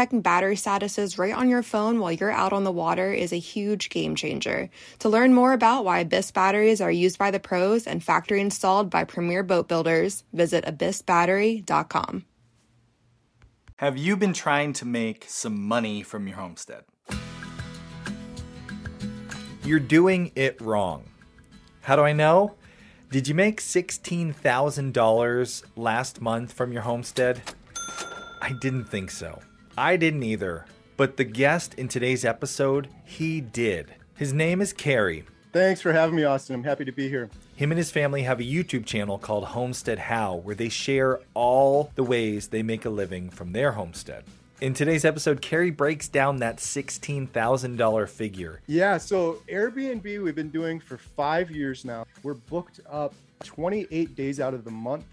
checking battery statuses right on your phone while you're out on the water is a huge game changer. To learn more about why Abyss batteries are used by the pros and factory installed by premier boat builders, visit abyssbattery.com. Have you been trying to make some money from your homestead? You're doing it wrong. How do I know? Did you make $16,000 last month from your homestead? I didn't think so. I didn't either. But the guest in today's episode, he did. His name is Carrie. Thanks for having me, Austin. I'm happy to be here. Him and his family have a YouTube channel called Homestead How, where they share all the ways they make a living from their homestead. In today's episode, Carrie breaks down that $16,000 figure. Yeah, so Airbnb we've been doing for five years now. We're booked up 28 days out of the month,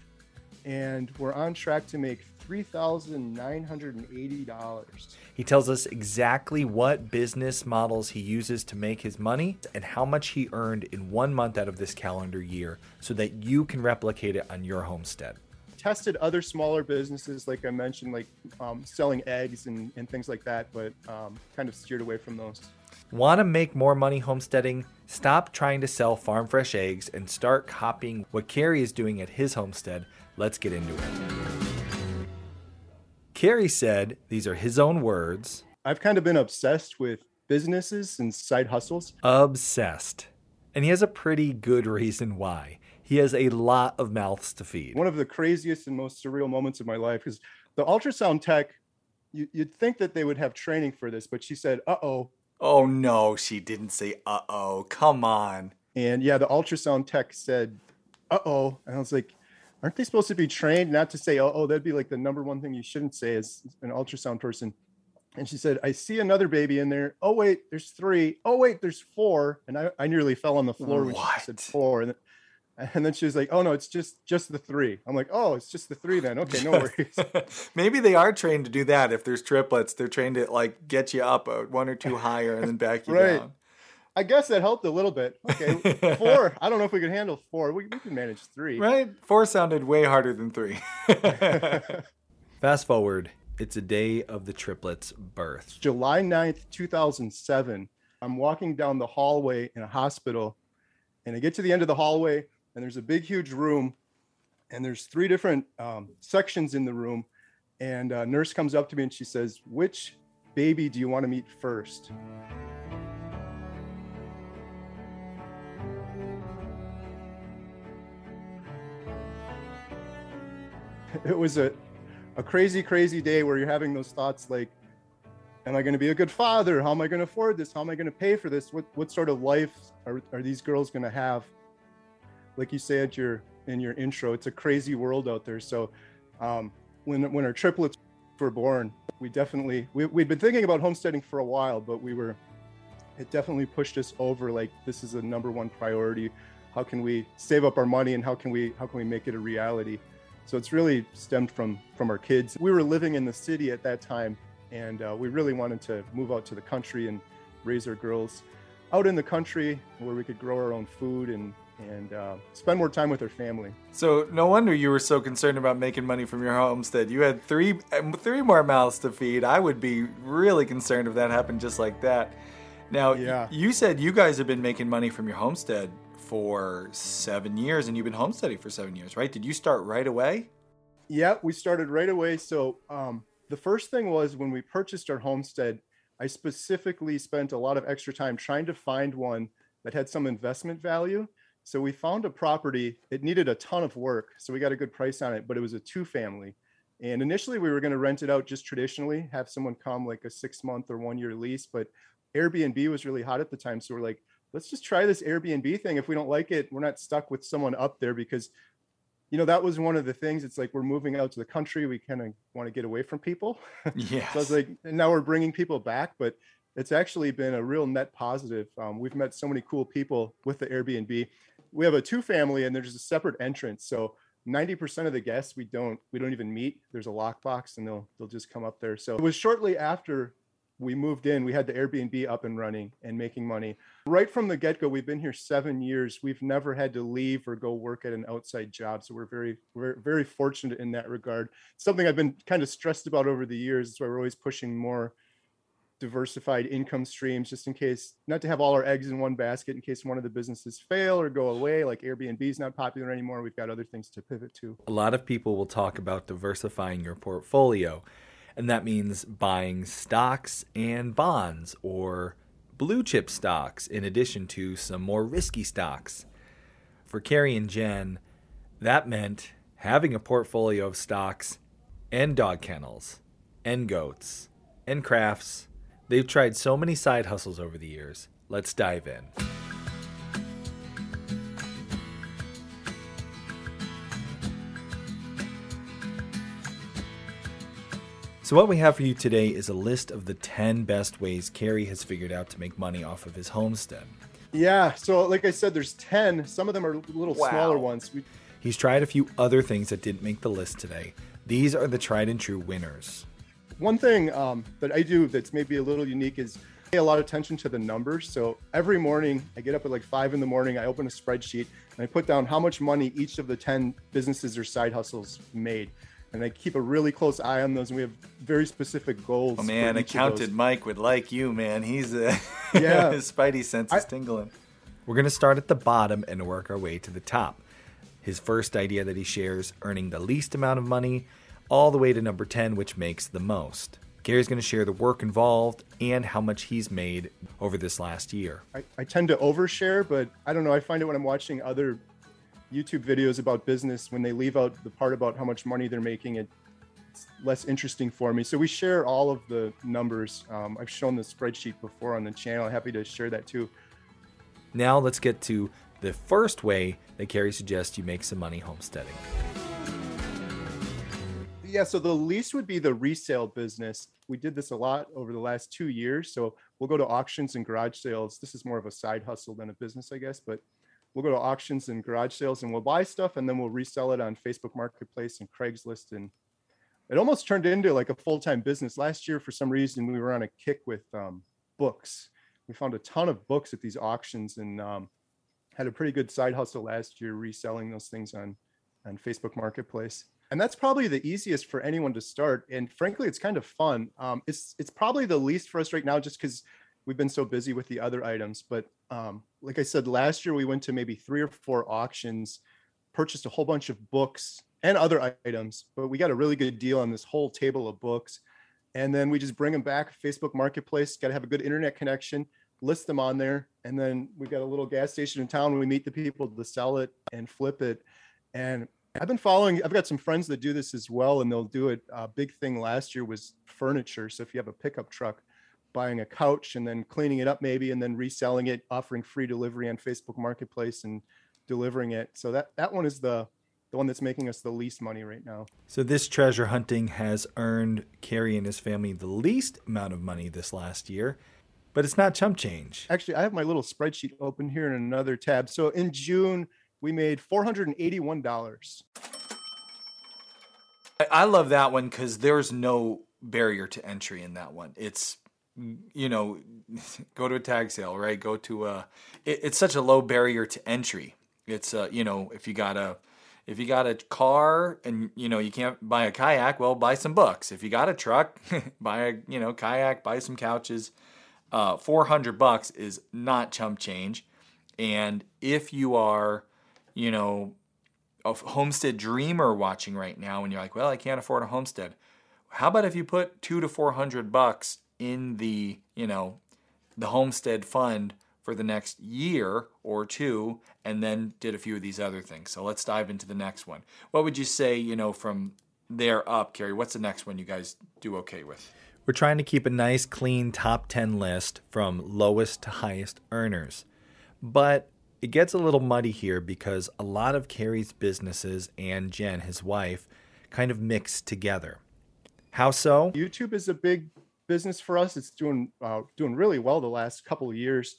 and we're on track to make $3,980. He tells us exactly what business models he uses to make his money and how much he earned in one month out of this calendar year so that you can replicate it on your homestead. Tested other smaller businesses, like I mentioned, like um, selling eggs and, and things like that, but um, kind of steered away from those. Want to make more money homesteading? Stop trying to sell farm fresh eggs and start copying what Kerry is doing at his homestead. Let's get into it. Kerry said, these are his own words I've kind of been obsessed with businesses and side hustles. obsessed. And he has a pretty good reason why. He has a lot of mouths to feed. One of the craziest and most surreal moments of my life is the ultrasound tech. You, you'd think that they would have training for this, but she said, uh oh. Oh no, she didn't say uh oh. Come on. And yeah, the ultrasound tech said, uh oh. And I was like, aren't they supposed to be trained not to say, oh, oh, that'd be like the number one thing you shouldn't say as an ultrasound person. And she said, I see another baby in there. Oh, wait, there's three. Oh, wait, there's four. And I, I nearly fell on the floor when What? she said four. And then, and then she was like, oh, no, it's just just the three. I'm like, oh, it's just the three then. Okay, no worries. Maybe they are trained to do that. If there's triplets, they're trained to like get you up uh, one or two higher and then back you Right. down. I guess that helped a little bit. Okay, four. I don't know if we can handle four. We, we can manage three. Right? Four sounded way harder than three. Fast forward, it's a day of the triplets' birth. July 9th, 2007, I'm walking down the hallway in a hospital, and I get to the end of the hallway, and there's a big, huge room, and there's three different um, sections in the room. And a nurse comes up to me and she says, Which baby do you want to meet first? It was a, a crazy, crazy day where you're having those thoughts like, am I going to be a good father? How am I going to afford this? How am I going to pay for this? What what sort of life are, are these girls going to have? Like you said your in your intro, it's a crazy world out there. So um, when when our triplets were born, we definitely we, we'd been thinking about homesteading for a while, but we were it definitely pushed us over like this is a number one priority. How can we save up our money and how can we how can we make it a reality? So it's really stemmed from from our kids. We were living in the city at that time, and uh, we really wanted to move out to the country and raise our girls out in the country where we could grow our own food and and uh, spend more time with our family. So no wonder you were so concerned about making money from your homestead. You had three um, three more mouths to feed. I would be really concerned if that happened just like that. Now, Yeah. you said you guys have been making money from your homestead for seven years, and you've been homesteading for seven years, right? Did you start right away? Yeah, we started right away. So um, the first thing was when we purchased our homestead, I specifically spent a lot of extra time trying to find one that had some investment value. So we found a property. It needed a ton of work, so we got a good price on it. But it was a two-family, and initially we were going to rent it out just traditionally, have someone come like a six-month or one-year lease. But Airbnb was really hot at the time, so we're like, let's just try this Airbnb thing. If we don't like it, we're not stuck with someone up there because you know, that was one of the things. It's like we're moving out to the country. We kind of want to get away from people. Yeah. so it's like, and now we're bringing people back, but it's actually been a real net positive. Um, we've met so many cool people with the Airbnb. We have a two family, and there's a separate entrance. So 90% of the guests we don't we don't even meet. There's a lockbox, and they'll they'll just come up there. So it was shortly after we moved in, we had the Airbnb up and running and making money. Right from the get go, we've been here seven years. We've never had to leave or go work at an outside job. So we're very, we're very fortunate in that regard. Something I've been kind of stressed about over the years. That's why we're always pushing more diversified income streams just in case not to have all our eggs in one basket in case one of the businesses fail or go away like airbnb is not popular anymore we've got other things to pivot to A lot of people will talk about diversifying your portfolio, and that means buying stocks and bonds or blue chip stocks in addition to some more risky stocks. For Carrie and Jen, that meant having a portfolio of stocks and dog kennels and goats and crafts. They've tried so many side hustles over the years. Let's dive in. So, what we have for you today is a list of the 10 best ways Carrie has figured out to make money off of his homestead. yeah so like i said there's 10 some of them are little Wow. smaller ones we, He's tried a few other things that didn't make the list today. These are the tried and true winners. One thing um, that I do that's maybe a little unique is pay a lot of attention to the numbers. So every morning I get up at like five in the morning, I open a spreadsheet and I put down how much money each of the 10 businesses or side hustles made. And I keep a really close eye on those. And we have very specific goals. Oh man, each of. Mike would like you, man. He's uh, Yeah. his spidey sense is I- tingling. We're gonna start at the bottom and work our way to the top. His first idea that he shares, earning the least amount of money, all the way to number 10, which makes the most. Gary's going to share the work involved and how much he's made over this last year. I, I tend to overshare, but I don't know. I find it when I'm watching other YouTube videos about business, when they leave out the part about how much money they're making, it, it's less interesting for me. So we share all of the numbers. Um, I've shown the spreadsheet before on the channel. Happy to share that too. Now let's get to the first way that Carrie suggests you make some money homesteading. Yeah, so the least would be the resale business. We did this a lot over the last two years. So we'll go to auctions and garage sales. This is more of a side hustle than a business, I guess, but we'll go to auctions and garage sales and we'll buy stuff and then we'll resell it on Facebook Marketplace and Craigslist. And it almost turned into like a full time business. Last year, for some reason, we were on a kick with um, books. We found a ton of books at these auctions and um, had a pretty good side hustle last year reselling those things on on Facebook Marketplace. And that's probably the easiest for anyone to start. And frankly, it's kind of fun. Um, it's it's probably the least for us right now, just because we've been so busy with the other items. But um, like I said, last year we went to maybe three or four auctions, purchased a whole bunch of books and other items. But we got a really good deal on this whole table of books. And then we just bring them back. Facebook Marketplace, got to have a good internet connection, list them on there. And then we've got a little gas station in town. We meet the people to sell it and flip it. And I've been following. I've got some friends that do this as well, and they'll do it. A big thing last year was furniture. So if you have a pickup truck, buying a couch and then cleaning it up maybe, and then reselling it, offering free delivery on Facebook Marketplace and delivering it. So that that one is the the one that's making us the least money right now. So this treasure hunting has earned Carrie and his family the least amount of money this last year, but it's not chump change. Actually, I have my little spreadsheet open here in another tab. So in June, we made four hundred and eighty-one dollars. I- I love that one because there's no barrier to entry in that one. It's you know, go to a tag sale, right? Go to a. It, it's such a low barrier to entry. It's uh, you know, if you got a, if you got a car and you know you can't buy a kayak, well, buy some books. If you got a truck, buy a you know kayak, buy some couches. Uh, four hundred bucks is not chump change, and if you are, you know, a homestead dreamer watching right now and you're like, well, I can't afford a homestead. How about if you put two to four hundred bucks in the, you know, the homestead fund for the next year or two and then did a few of these other things. So let's dive into the next one. What would you say, you know, from there up, Carrie? What's the next one you guys do okay with? We're trying to keep a nice, clean top 10 list from lowest to highest earners. But it gets a little muddy here because a lot of Carrie's businesses and Jen, his wife, kind of mix together. How so? YouTube is a big business for us. It's doing uh, doing really well the last couple of years,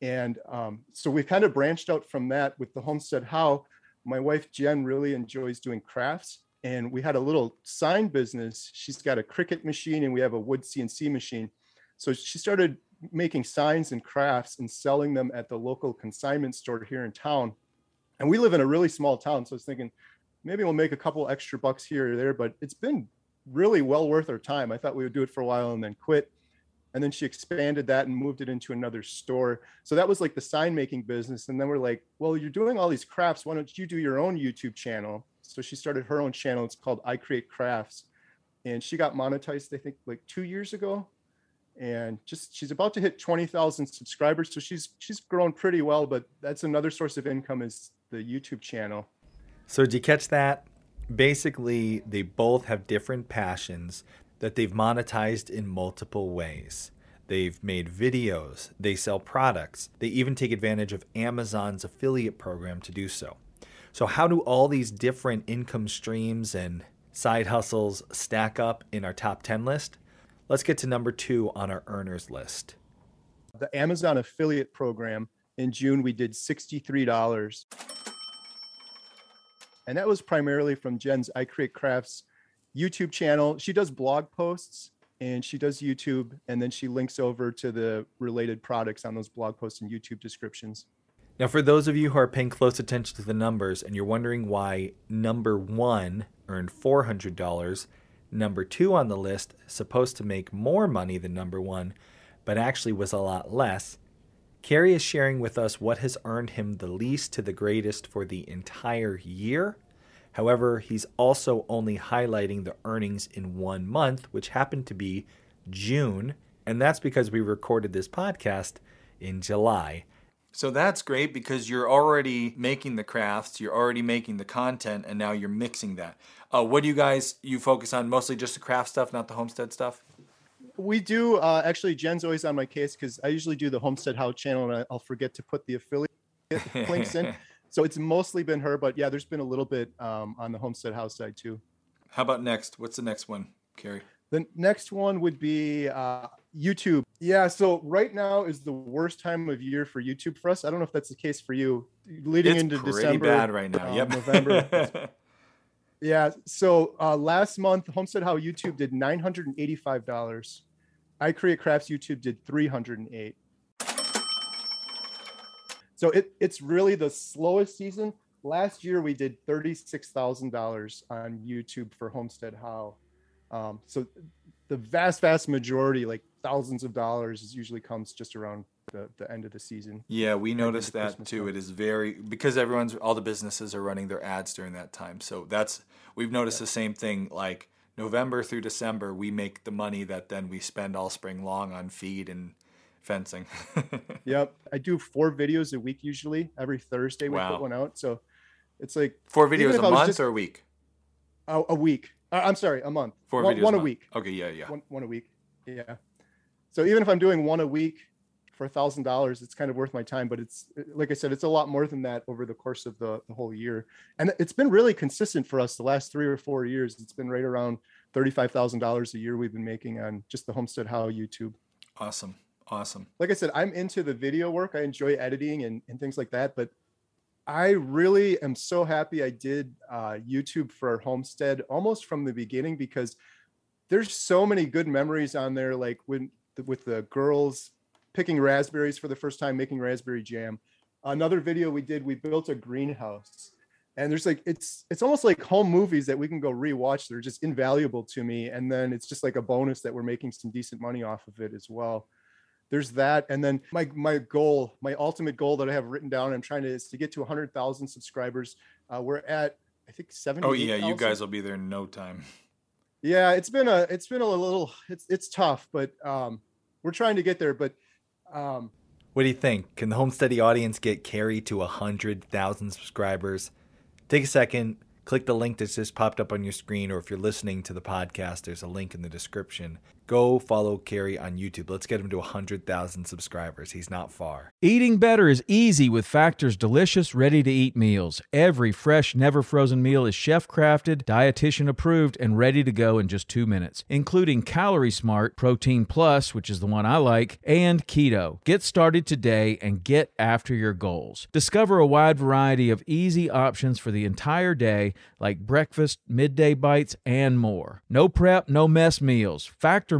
and um, so we've kind of branched out from that with the Homestead How. My wife Jen really enjoys doing crafts, and we had a little sign business. She's got a Cricut machine, and we have a wood CNC machine. So she started making signs and crafts and selling them at the local consignment store here in town. And we live in a really small town, so I was thinking maybe we'll make a couple extra bucks here or there. But it's been really well worth our time. I thought we would do it for a while and then quit. And then she expanded that and moved it into another store. So that was like the sign making business. And then we're like, well, you're doing all these crafts. Why don't you do your own YouTube channel? So she started her own channel. It's called I Create Crafts. And she got monetized, I think, like two years ago. And just she's about to hit 20,000 subscribers. So she's she's grown pretty well, but that's another source of income is the YouTube channel. So did you catch that? Basically they both have different passions that they've monetized in multiple ways. They've made videos, they sell products, they even take advantage of Amazon's affiliate program to do so. So, how do all these different income streams and side hustles stack up in our top 10 list? Let's get to number two on our earners list. The Amazon affiliate program in June, we did $63 and that was primarily from Jen's I Create Crafts YouTube channel. She does blog posts and she does YouTube, and then she links over to the related products on those blog posts and YouTube descriptions. Now, for those of you who are paying close attention to the numbers and you're wondering why number one earned $400, number two on the list, supposed to make more money than number one, but actually was a lot less, Carrie is sharing with us what has earned him the least to the greatest for the entire year. However, he's also only highlighting the earnings in one month, which happened to be June. And that's because we recorded this podcast in July. So that's great because you're already making the crafts, you're already making the content, and now you're mixing that. Uh, what do you guys you focus on? Mostly just the craft stuff, not the homestead stuff we do uh, actually. Jen's always on my case because I usually do the Homestead How channel, and I'll forget to put the affiliate links in. So it's mostly been her, but yeah, there's been a little bit um, on the Homestead How side too. How about next? What's the next one, Carrie? The next one would be uh, YouTube. Yeah, so right now is the worst time of year for YouTube for us. I don't know if that's the case for you. Leading it's into pretty December, bad right now. Um, yep, November. yeah, so uh, last month, Homestead How YouTube did nine hundred and eighty-five dollars. I Create Crafts YouTube did 308. So it, it's really the slowest season. Last year we did $36,000 on YouTube for Homestead How. Um, so the vast, vast majority, like thousands of dollars, usually comes just around the, the end of the season. Yeah, we noticed that Christmas too. Time. It is very because everyone's all the businesses are running their ads during that time. So that's we've noticed yeah. the same thing. Like November through December, we make the money that then we spend all spring long on feed and fencing. yep. I do four videos a week usually. Every Thursday we wow. put one out. So it's like four videos a month just, or a week? A, a week. Uh, I'm sorry, a month. Four one, videos one a, a week. Okay, yeah, yeah. One, one a week. Yeah. So even if I'm doing one a week for a thousand dollars, it's kind of worth my time. But it's like I said, it's a lot more than that over the course of the, the whole year. And it's been really consistent for us the last three or four years. It's been right around $35,000 a year we've been making on just the Homestead How YouTube. Awesome. Awesome. Like I said, I'm into the video work. I enjoy editing and, and things like that. But I really am so happy I did uh, YouTube for Homestead almost from the beginning because there's so many good memories on there. Like when with the girls picking raspberries for the first time, making raspberry jam. Another video we did, we built a greenhouse. And there's like it's it's almost like home movies that we can go rewatch. They're just invaluable to me. And then it's just like a bonus that we're making some decent money off of it as well. There's that. And then my my goal my ultimate goal that i have written down i'm trying to is to get to 100000 subscribers. Uh, we're at i think 70 oh yeah you guys will be there in no time. Yeah it's been a it's been a little it's it's tough but um we're trying to get there. But um what do you think can the homesteady audience get carried to 100000 subscribers take a second, click the link that's just popped up on your screen, or if you're listening to the podcast, there's a link in the description. Go follow Carey on YouTube. Let's get him to 100,000 subscribers. He's not far. Eating better is easy with Factor's delicious, ready to eat meals. Every fresh, never frozen meal is chef crafted, dietitian approved, and ready to go in just two minutes, including Calorie Smart, Protein Plus, which is the one I like, and Keto. Get started today and get after your goals. Discover a wide variety of easy options for the entire day, like breakfast, midday bites, and more. No prep, no mess meals. Factor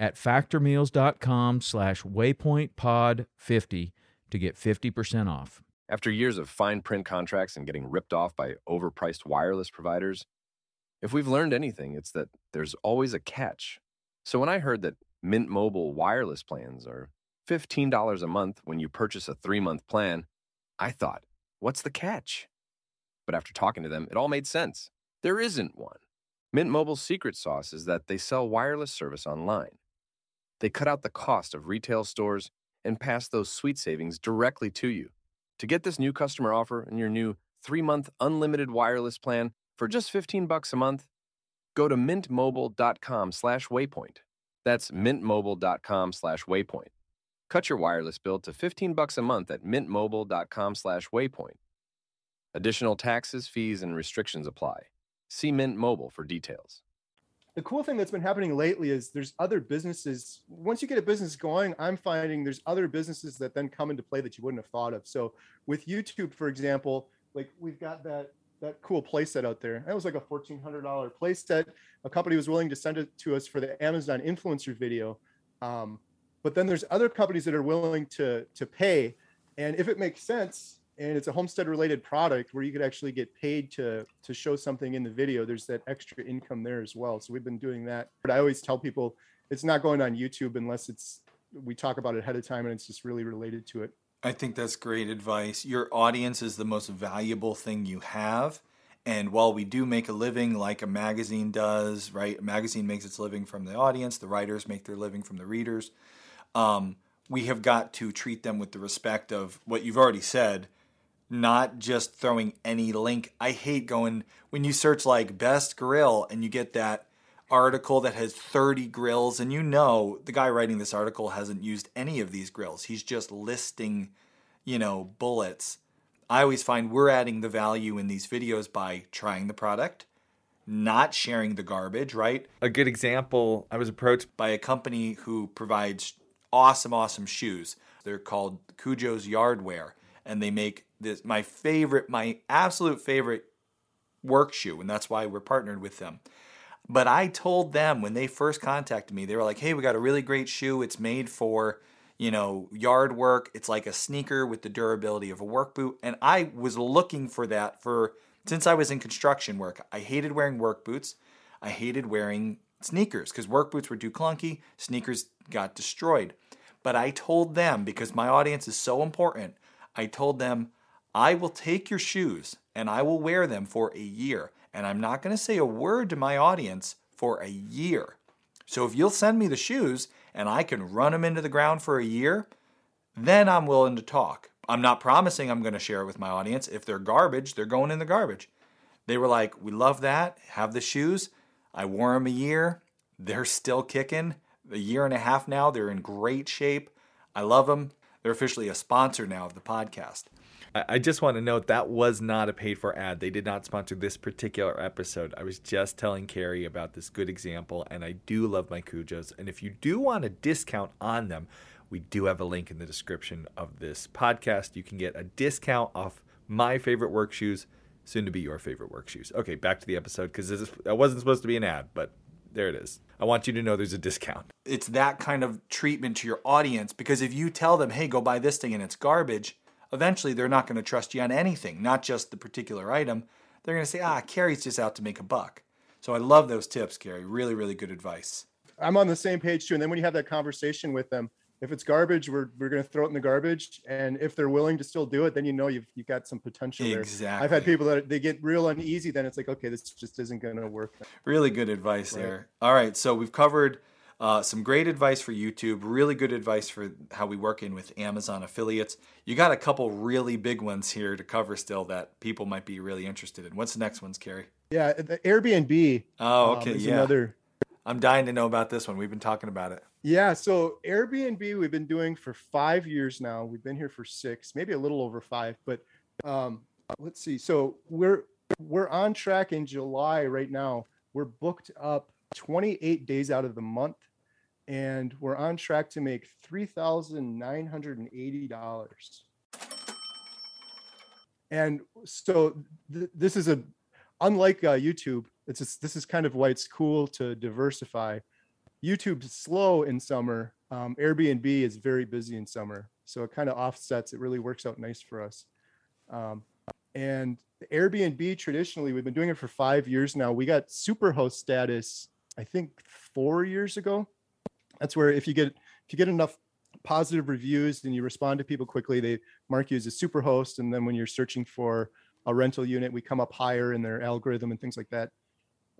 at factormeals.com slash waypointpod50 to get 50% off. After years of fine print contracts and getting ripped off by overpriced wireless providers, if we've learned anything, it's that there's always a catch. So when I heard that Mint Mobile wireless plans are $15 a month when you purchase a three month plan, I thought, what's the catch? But after talking to them, it all made sense. There isn't one. Mint Mobile's secret sauce is that they sell wireless service online. They cut out the cost of retail stores and pass those sweet savings directly to you. To get this new customer offer and your new 3-month unlimited wireless plan for just 15 bucks a month, go to mintmobile.com/waypoint. That's mintmobile.com/waypoint. Cut your wireless bill to 15 bucks a month at mintmobile.com/waypoint. Additional taxes, fees, and restrictions apply. See Mint Mobile for details. The cool thing that's been happening lately is there's other businesses. Once you get a business going, I'm finding there's other businesses that then come into play that you wouldn't have thought of. So with YouTube, for example, like we've got that that cool playset out there. That was like a fourteen hundred dollar playset. A company was willing to send it to us for the Amazon influencer video. Um, but then there's other companies that are willing to to pay, and if it makes sense, and it's a homestead related product where you could actually get paid to to show something in the video there's that extra income there as well so we've been doing that but i always tell people it's not going on youtube unless it's we talk about it ahead of time and it's just really related to it I think that's great advice. Your audience is the most valuable thing you have. And while we do make a living like a magazine does, right? A magazine makes its living from the audience, the writers make their living from the readers. Um, we have got to treat them with the respect of what you've already said, not just throwing any link. I hate going when you search like best grill and you get that article that has 30 grills and you know the guy writing this article hasn't used any of these grills. He's just listing, you know, bullets. I always find we're adding the value in these videos by trying the product, not sharing the garbage, right? A good example, I was approached by a company who provides awesome awesome shoes. They're called Kujo's Yardwear and they make this my favorite my absolute favorite work shoe and that's why we're partnered with them. But I told them when they first contacted me, they were like, "Hey, we got a really great shoe. It's made for, you know, yard work. It's like a sneaker with the durability of a work boot." And I was looking for that for since I was in construction work. I hated wearing work boots. I hated wearing sneakers because work boots were too clunky. Sneakers got destroyed. But I told them because my audience is so important. I told them, "I will take your shoes and I will wear them for a year." and I'm not going to say a word to my audience for a year. So if you'll send me the shoes and I can run them into the ground for a year, then I'm willing to talk. I'm not promising I'm going to share it with my audience. If they're garbage, they're going in the garbage. They were like, We love that. Have the shoes. I wore them a year. They're still kicking. A year and a half now. They're in great shape. I love them. They're officially a sponsor now of the podcast. I just want to note that was not a paid for ad. They did not sponsor this particular episode. I was just telling Carrie about this good example, and I do love my Kujos. And if you do want a discount on them, we do have a link in the description of this podcast. You can get a discount off my favorite work shoes, soon to be your favorite work shoes. Okay, back to the episode because it wasn't supposed to be an ad, but there it is. I want you to know there's a discount. It's that kind of treatment to your audience because if you tell them, hey, go buy this thing and it's garbage, eventually they're not going to trust you on anything, not just the particular item. They're going to say, ah, Carey's just out to make a buck. So I love those tips, Gary. Really, really good advice. I'm on the same page too. And then when you have that conversation with them, if it's garbage, we're, we're going to throw it in the garbage. And if they're willing to still do it, then you know you've, you've got some potential there. Exactly. I've had people that they get real uneasy. Then it's like, okay, this just isn't going to work. Really good advice Right. there. All right, so we've covered uh, some great advice for YouTube, really good advice for how we work in with Amazon affiliates. You got a couple really big ones here to cover still that people might be really interested in. What's the next ones, Carrie? Yeah. The Airbnb. Oh, um, okay, is yeah. Another, I'm dying to know about this one. We've been talking about it. Yeah, so Airbnb we've been doing for five years now. We've been here for six, maybe a little over five, but um, let's see. So we're we're on track in July right now. We're booked up 28 days out of the month, and we're on track to make three thousand nine hundred and eighty dollars. And so th- this is a unlike uh, YouTube. It's just, this is kind of why it's cool to diversify. YouTube's slow in summer. Um, Airbnb is very busy in summer, so it kind of offsets. It really works out nice for us. Um, and Airbnb traditionally, we've been doing it for five years now. We got superhost status, I think, four years ago. That's where if you get if you get enough positive reviews and you respond to people quickly, they mark you as a superhost. And then when you're searching for a rental unit, we come up higher in their algorithm and things like that.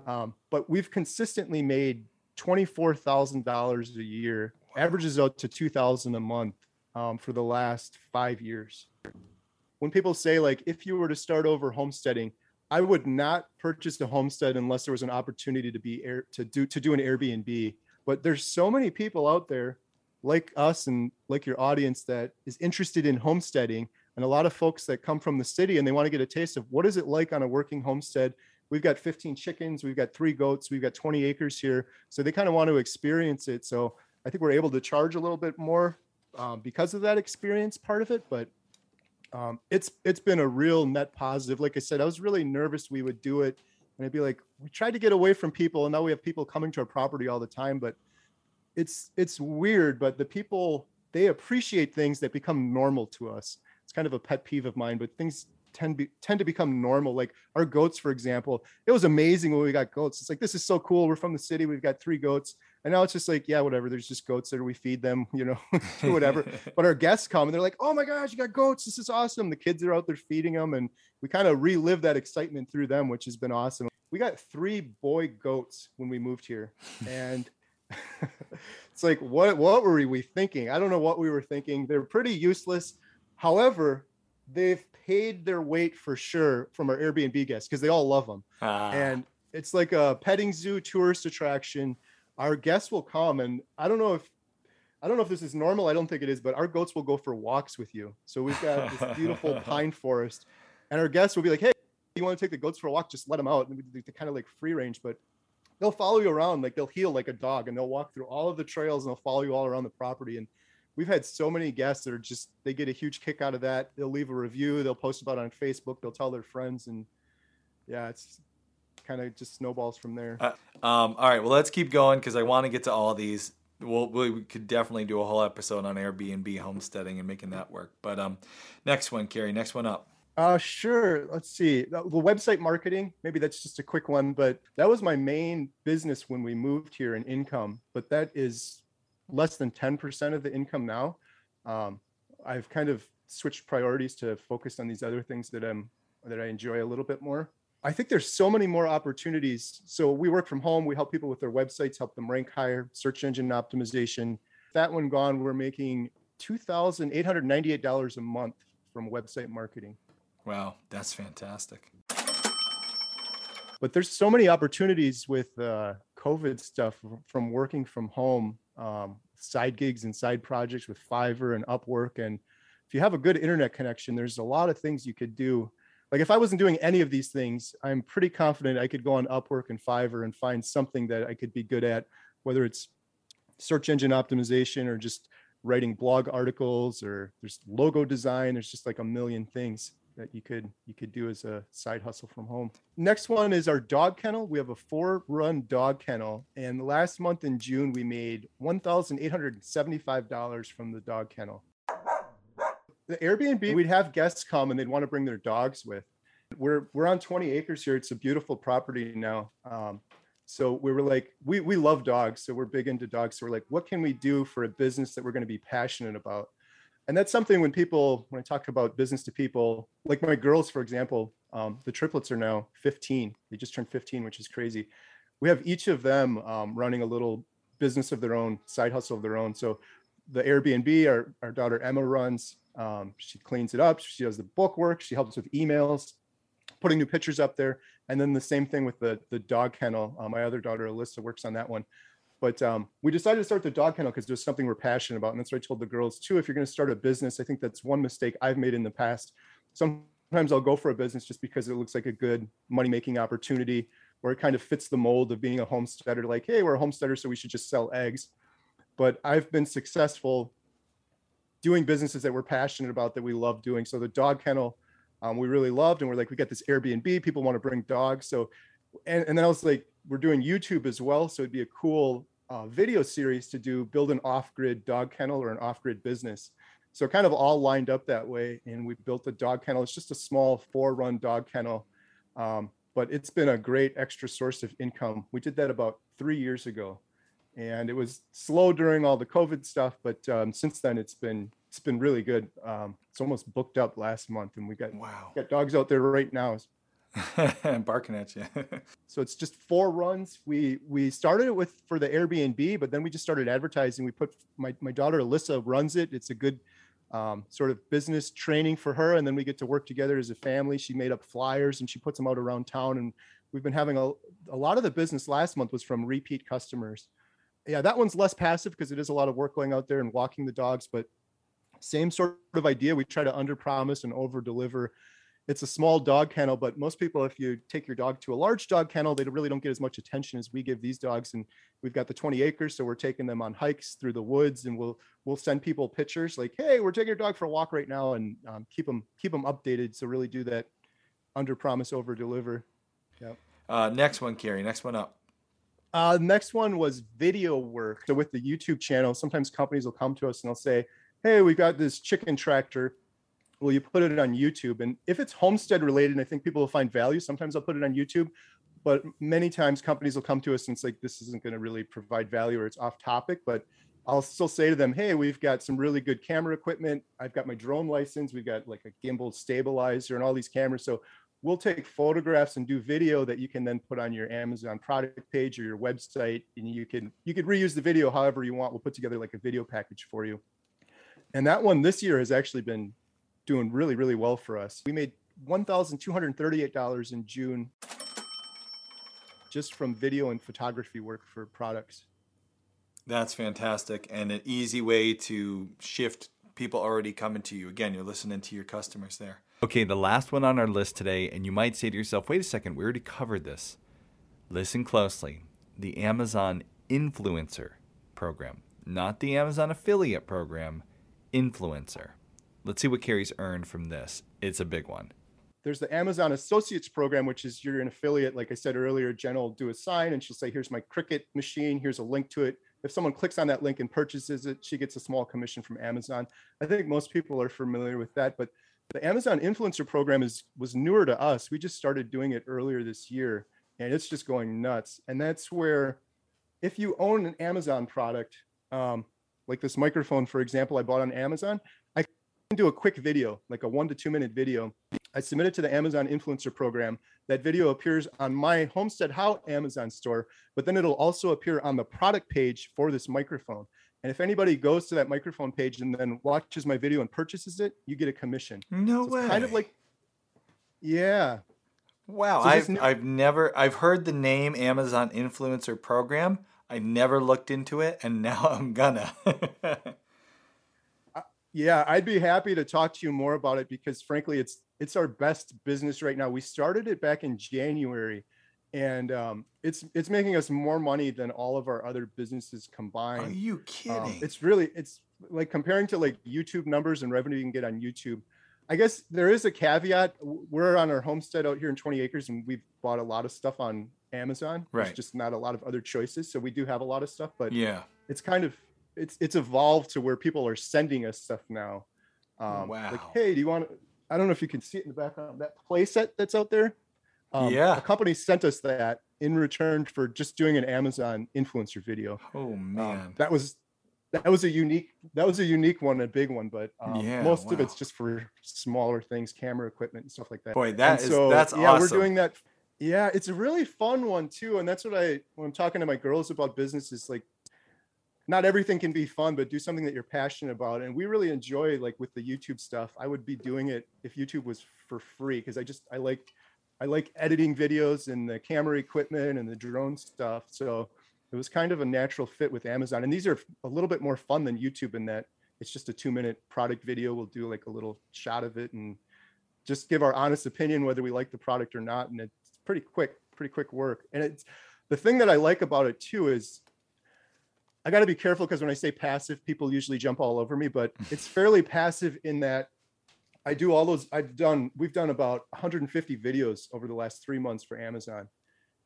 Um, but we've consistently made twenty-four thousand dollars a year, averages out to two thousand a month um, for the last five years. When people say like, if you were to start over homesteading, I would not purchase a homestead unless there was an opportunity to be air to do to do an Airbnb. But there's so many people out there like us and like your audience that is interested in homesteading and a lot of folks that come from the city and they want to get a taste of what is it like on a working homestead we've got 15 chickens we've got three goats we've got 20 acres here. So they kind of want to experience it. So i think we're able to charge a little bit more um, because of that experience part of it but um, it's it's been a real net positive. Like i said i was really nervous we would do it. And it'd be like we tried to get away from people and now we have people coming to our property all the time but it's it's weird but the people they appreciate things that become normal to us. It's kind of a pet peeve of mine but things tend be, tend to become normal. Like our goats for example it was amazing when we got goats. It's like this is so cool. We're from the city. We've got three goats. And now it's just like yeah whatever. There's just goats there. We feed them you know whatever. But our guests come and they're like oh my gosh you got goats. This is awesome. The kids are out there feeding them and we kind of relive that excitement through them which has been awesome. We got three boy goats when we moved here and it's like what what were we thinking? I don't know what we were thinking. They're pretty useless. However they've paid their weight for sure from our airbnb guests because they all love them Ah, and it's like a petting zoo tourist attraction. Our guests will come and i don't know if i don't know if this is normal i don't think it is but our goats will go for walks with you. So we've got this beautiful pine forest and our guests will be like hey you want to take the goats for a walk? Just let them out. And we- they kind of like free range but they'll follow you around like they'll heel like a dog and they'll walk through all of the trails and they'll follow you all around the property and we've had so many guests that are just they get a huge kick out of that they'll leave a review they'll post about it on facebook they'll tell their friends and yeah it's kind of just snowballs from there Um, all right, well, let's keep going because I want to get to all these. We'll, we could definitely do a whole episode on Airbnb homesteading and making that work. But um, next one, Carrie, next one up. Uh, sure. Let's see. The the website marketing, maybe that's just a quick one, but that was my main business when we moved here in income, but that is less than 10% of the income now. Um, I've kind of switched priorities to focus on these other things that I'm that I enjoy a little bit more. I think there's so many more opportunities. So we work from home, we help people with their websites, help them rank higher, search engine optimization. That one gone, we're making $2,898 a month from website marketing. Wow, that's fantastic. but there's so many opportunities with uh, COVID stuff from working from home, um, side gigs and side projects with Fiverr and Upwork. And if you have a good internet connection, there's a lot of things you could do. Like if I wasn't doing any of these things, I'm pretty confident I could go on Upwork and Fiverr and find something that I could be good at, whether it's search engine optimization or just writing blog articles or there's logo design. There's just like a million things that you could you could do as a side hustle from home. Next one is our dog kennel. We have a four run dog kennel, and last month in June we made one thousand eight hundred seventy five dollars from the dog kennel. The Airbnb, we'd have guests come and they'd want to bring their dogs with, We're we're on 20 acres here. It's a beautiful property now. Um, so we were like, we we love dogs, so we're big into dogs. So we're like, what can we do for a business that we're going to be passionate about? And that's something when people, when I talk about business to people, like my girls, for example, um, the triplets are now 15. They just turned 15, which is crazy. We have each of them um, running a little business of their own, side hustle of their own. So the Airbnb, our, our daughter Emma runs. Um, she cleans it up. She does the book work. She helps with emails, putting new pictures up there. And then the same thing with the the dog kennel. Uh, my other daughter Alyssa works on that one. But um, we decided to start the dog kennel because there's something we're passionate about, and that's what I told the girls too. If you're going to start a business, I think that's one mistake I've made in the past. Sometimes I'll go for a business just because it looks like a good money making opportunity, or it kind of fits the mold of being a homesteader. Like, hey, we're a homesteader, so we should just sell eggs but I've been successful doing businesses that we're passionate about that we love doing. So the dog kennel, um, we really loved, and we're like, we got this Airbnb. People want to bring dogs, so and, and then I was like, we're doing YouTube as well, so it'd be a cool uh, video series to do build an off-grid dog kennel or an off-grid business. So kind of all lined up that way, and we built a dog kennel. It's just a small four-run dog kennel, um, but it's been a great extra source of income. We did that about three years ago, and it was slow during all the COVID stuff, but um, since then it's been it's been really good. Um, it's almost booked up last month, and we got wow got dogs out there right now. barking at you. so it's just four runs. We we started it with for the Airbnb, but then we just started advertising. We put my my daughter Alyssa runs it. It's a good um, sort of business training for her, and then we get to work together as a family. She made up flyers and she puts them out around town, and we've been having a a lot of the business last month was from repeat customers yeah, that one's less passive because it is a lot of work going out there and walking the dogs, but same sort of idea. We try to under promise and over deliver. It's a small dog kennel, but most people, if you take your dog to a large dog kennel, they really don't get as much attention as we give these dogs. And we've got the 20 acres, so we're taking them on hikes through the woods, and we'll we'll send people pictures like, "Hey, we're taking your dog for a walk right now," and um, keep them keep them updated. So really do that under promise, over deliver. Yeah. Uh, next one, Carrie. Next one up. Uh, next one was video work. So with the YouTube channel, sometimes companies will come to us and they'll say, "Hey, we've got this chicken tractor. Will you put it on YouTube?" And if it's homestead related, I think people will find value. Sometimes I'll put it on YouTube, but many times companies will come to us and it's like, "This isn't going to really provide value or it's off topic." But I'll still say to them, "Hey, we've got some really good camera equipment. I've got my drone license. We've got like a gimbal stabilizer and all these cameras. So we'll take photographs and do video that you can then put on your Amazon product page or your website, and you can you could reuse the video however you want. We'll put together like a video package for you. And that one this year has actually been doing really really well for us. We made one thousand two hundred thirty-eight dollars in June just from video and photography work for products. That's fantastic and an easy way to shift people already coming to you. Again, you're listening to your customers there. Okay, the last one on our list today, and you might say to yourself, wait a second, we already covered this. Listen closely. The Amazon Influencer Program, not the Amazon Affiliate Program, Influencer. Let's see what Carrie's earned from this. It's a big one. There's the Amazon Associates Program, which is you're an affiliate. Like I said earlier, Jen will do a sign and she'll say, here's my Cricut machine, here's a link to it. If someone clicks on that link and purchases it, she gets a small commission from Amazon. I think most people are familiar with that, but the Amazon influencer program is was newer to us. We just started doing it earlier this year and it's just going nuts. And that's where if you own an Amazon product, um, like this microphone, for example, I bought on Amazon, I can do a quick video, like a one to two minute video. I submit it to the Amazon influencer program. That video appears on my Homestead How Amazon store, but then it'll also appear on the product page for this microphone. And if anybody goes to that microphone page and then watches my video and purchases it, you get a commission. No so way. Kind of like, yeah. Wow, so I've I've never I've heard the name Amazon Influencer Program. I never looked into it, and now I'm gonna. uh, yeah, I'd be happy to talk to you more about it because, frankly, it's it's our best business right now. We started it back in January and um, it's it's making us more money than all of our other businesses combined. Are you um, kidding? Um, it's really it's like comparing to like YouTube numbers and revenue you can get on YouTube. I guess there is a caveat. We're on our homestead out here in 20 acres, and we've bought a lot of stuff on Amazon. Right. There's just not a lot of other choices, so we do have a lot of stuff. But yeah, it's kind of it's it's evolved to where people are sending us stuff now. Um, wow. Like, hey, do you want I don't know if you can see it in the background. That playset that's out there. Um, Yeah. A company sent us that in return for just doing an Amazon influencer video. Oh Um, man. that was that was a unique that was a unique one, a big one. But um, Yeah, most of it's just for smaller things, camera equipment and stuff like that. Boy, that And is that's yeah, awesome. we're doing that. Yeah, it's a really fun one too, and that's what I when I'm talking to my girls about business is like, not everything can be fun, but do something that you're passionate about. And we really enjoy like with the YouTube stuff. I would be doing it if YouTube was for free because I just I like I like editing videos and the camera equipment and the drone stuff. So it was kind of a natural fit with Amazon. And these are a little bit more fun than YouTube in that it's just a two minute product video. We'll do like a little shot of it and just give our honest opinion whether we like the product or not. And it's pretty quick, pretty quick work. And it's the thing that I like about it too is I got to be careful because when I say passive, people usually jump all over me, but it's fairly passive in that I do all those. I've done, we've done about 150 videos over the last three months for Amazon.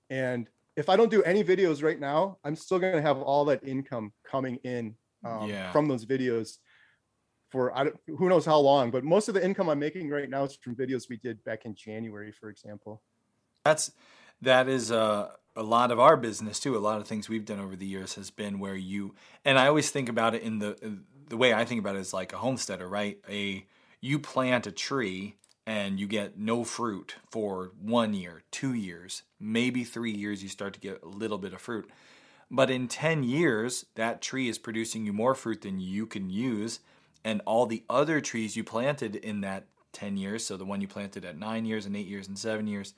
And if I don't do any videos right now, I'm still going to have all that income coming in um, Yeah. from those videos for I don't, who knows how long. But most of the income I'm making right now is from videos we did back in January, for example. That's that is a a lot of our business too. A lot of things we've done over the years has been where you and I always think about it in the the way I think about it is like a homesteader, right? A you plant a tree and you get no fruit for one year, two years, maybe three years. You start to get a little bit of fruit, but in ten years, that tree is producing you more fruit than you can use, and all the other trees you planted in that ten years. So the one you planted at nine years and eight years and seven years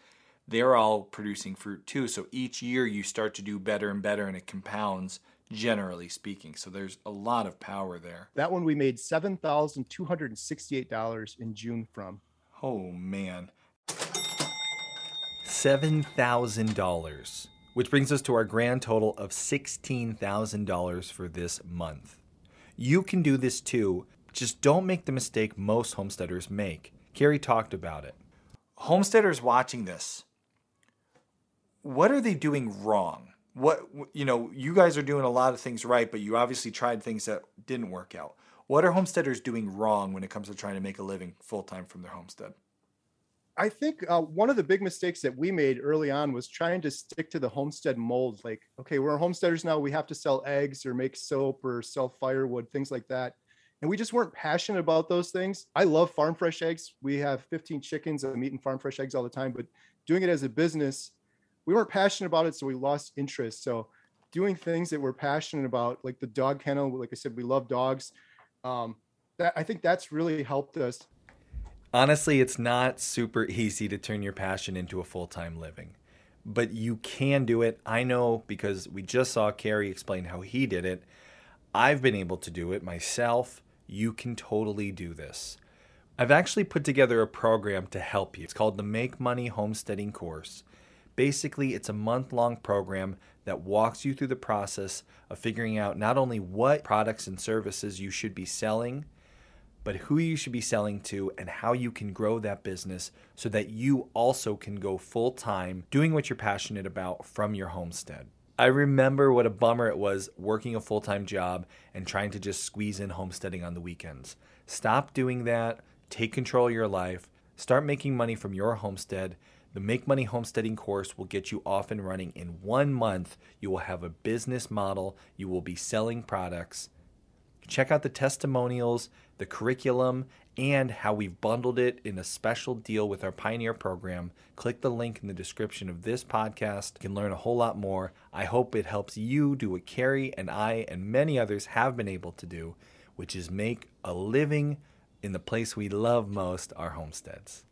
they're all producing fruit too. So each year you start to do better and better, and it compounds, generally speaking. So there's a lot of power there. That one we made seven thousand two hundred and sixty-eight dollars in June from. Oh man. $7,000, which brings us to our grand total of $16,000 for this month. You can do this too, just don't make the mistake most homesteaders make. Carrie talked about it. Homesteaders watching this, what are they doing wrong? What you know, you guys are doing a lot of things right, but you obviously tried things that didn't work out. What are homesteaders doing wrong when it comes to trying to make a living full time from their homestead? I think uh, one of the big mistakes that we made early on was trying to stick to the homestead mold. Like, okay, we're homesteaders now. We have to sell eggs or make soap or sell firewood, things like that. And we just weren't passionate about those things. I love farm fresh eggs. We have 15 chickens. I'm eating farm fresh eggs all the time, but doing it as a business, we weren't passionate about it. So we lost interest. So doing things that we're passionate about, like the dog kennel, like I said, we love dogs. Um, that I think that's really helped us Honestly, it's not super easy to turn your passion into a full time living, but you can do it. I know because we just saw Carrie explain how he did it. I've been able to do it myself. You can totally do this. I've actually put together a program to help you. It's called the Make Money Homesteading Course. Basically, it's a month long program that walks you through the process of figuring out not only what products and services you should be selling, but who you should be selling to and how you can grow that business so that you also can go full time doing what you're passionate about from your homestead. I remember what a bummer it was working a full time job and trying to just squeeze in homesteading on the weekends. Stop doing that, take control of your life, start making money from your homestead. The Make Money Homesteading course will get you off and running in one month. You will have a business model, you will be selling products. Check out the testimonials, the curriculum, and how we've bundled it in a special deal with our Pioneer program. Click the link in the description of this podcast. You can learn a whole lot more. I hope it helps you do what Carrie and I and many others have been able to do, which is make a living in the place we love most, our homesteads.